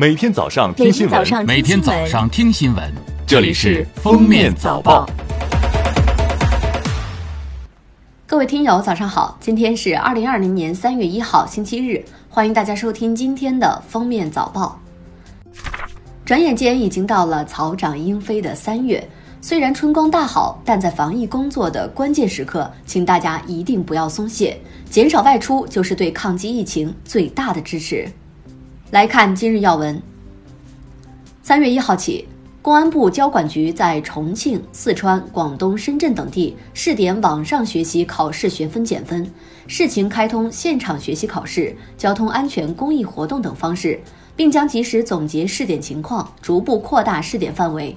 每天早上听新闻，每天早上听新闻，这里是《封面早报》。各位听友，早上好！今天是二零二零年三月一号，星期日，欢迎大家收听今天的《封面早报》。转眼间已经到了草长莺飞的三月，虽然春光大好，但在防疫工作的关键时刻，请大家一定不要松懈，减少外出就是对抗击疫情最大的支持。来看今日要闻。三月一号起，公安部交管局在重庆、四川、广东、深圳等地试点网上学习考试学分减分，试行开通现场学习考试、交通安全公益活动等方式，并将及时总结试点情况，逐步扩大试点范围。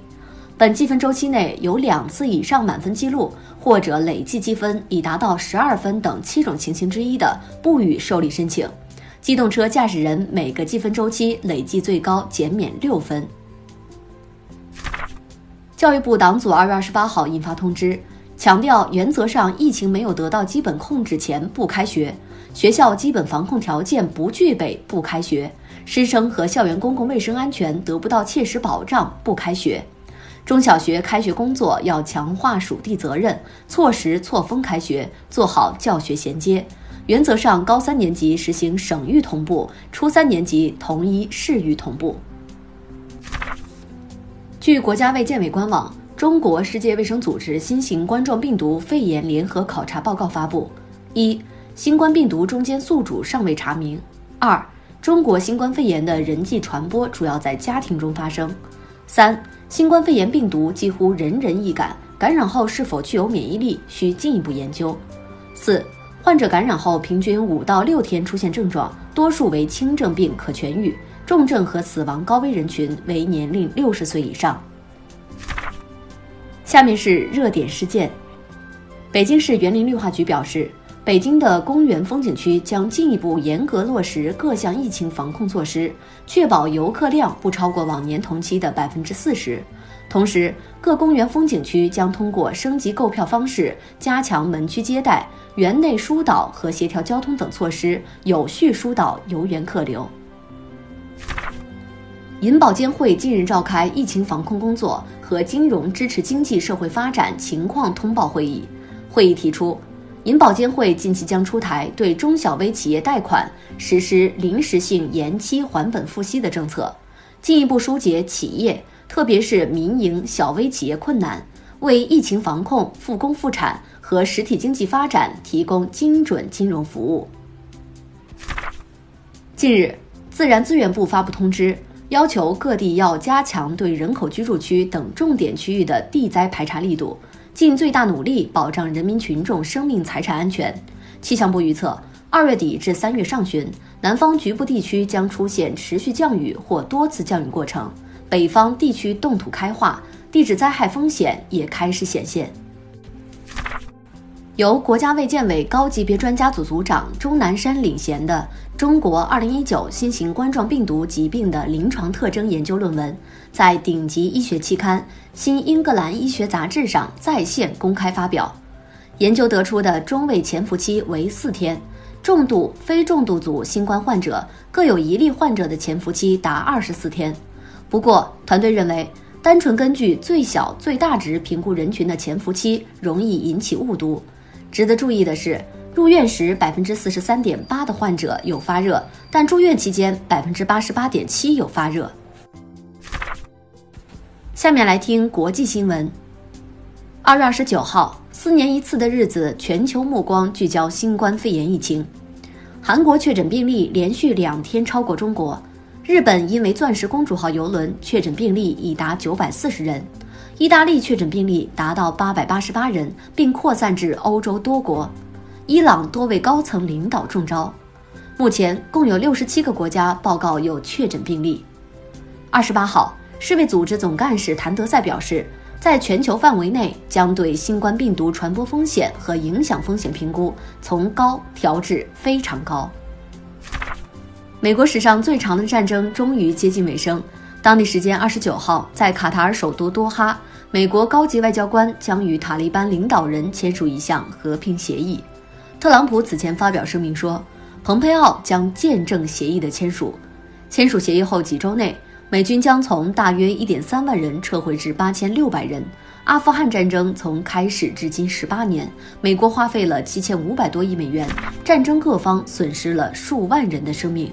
本计分周期内有两次以上满分记录或者累计积分已达到十二分等七种情形之一的，不予受理申请。机动车驾驶人每个计分周期累计最高减免六分。教育部党组二月二十八号印发通知，强调原则上疫情没有得到基本控制前不开学，学校基本防控条件不具备不开学，师生和校园公共卫生安全得不到切实保障不开学。中小学开学工作要强化属地责任，错时错峰开学，做好教学衔接。原则上，高三年级实行省域同步，初三年级统一市域同步。据国家卫健委官网，中国世界卫生组织新型冠状病毒肺炎联合考察报告发布：一、新冠病毒中间宿主尚未查明；二、中国新冠肺炎的人际传播主要在家庭中发生；三、新冠肺炎病毒几乎人人易感，感染后是否具有免疫力需进一步研究；四。患者感染后，平均五到六天出现症状，多数为轻症病可痊愈，重症和死亡高危人群为年龄六十岁以上。下面是热点事件：北京市园林绿化局表示，北京的公园风景区将进一步严格落实各项疫情防控措施，确保游客量不超过往年同期的百分之四十。同时，各公园风景区将通过升级购票方式，加强门区接待。园内疏导和协调交通等措施，有序疏导游园客流。银保监会近日召开疫情防控工作和金融支持经济社会发展情况通报会议。会议提出，银保监会近期将出台对中小微企业贷款实施临时性延期还本付息的政策，进一步疏解企业，特别是民营小微企业困难，为疫情防控、复工复产。和实体经济发展提供精准金融服务。近日，自然资源部发布通知，要求各地要加强对人口居住区等重点区域的地灾排查力度，尽最大努力保障人民群众生命财产安全。气象部预测，二月底至三月上旬，南方局部地区将出现持续降雨或多次降雨过程，北方地区冻土开化，地质灾害风险也开始显现。由国家卫健委高级别专家组组长钟南山领衔的《中国2019新型冠状病毒疾病的临床特征》研究论文，在顶级医学期刊《新英格兰医学杂志》上在线公开发表。研究得出的中位潜伏期为四天，重度、非重度组新冠患者各有一例患者的潜伏期达二十四天。不过，团队认为，单纯根据最小、最大值评估人群的潜伏期，容易引起误读。值得注意的是，入院时百分之四十三点八的患者有发热，但住院期间百分之八十八点七有发热。下面来听国际新闻。二月二十九号，四年一次的日子，全球目光聚焦新冠肺炎疫情。韩国确诊病例连续两天超过中国，日本因为“钻石公主号”邮轮确诊病例已达九百四十人。意大利确诊病例达到八百八十八人，并扩散至欧洲多国。伊朗多位高层领导中招。目前共有六十七个国家报告有确诊病例。二十八号，世卫组织总干事谭德赛表示，在全球范围内将对新冠病毒传播风险和影响风险评估从高调至非常高。美国史上最长的战争终于接近尾声。当地时间二十九号，在卡塔尔首都多哈，美国高级外交官将与塔利班领导人签署一项和平协议。特朗普此前发表声明说，蓬佩奥将见证协议的签署。签署协议后几周内，美军将从大约1.3万人撤回至8600人。阿富汗战争从开始至今十八年，美国花费了七千五百多亿美元，战争各方损失了数万人的生命。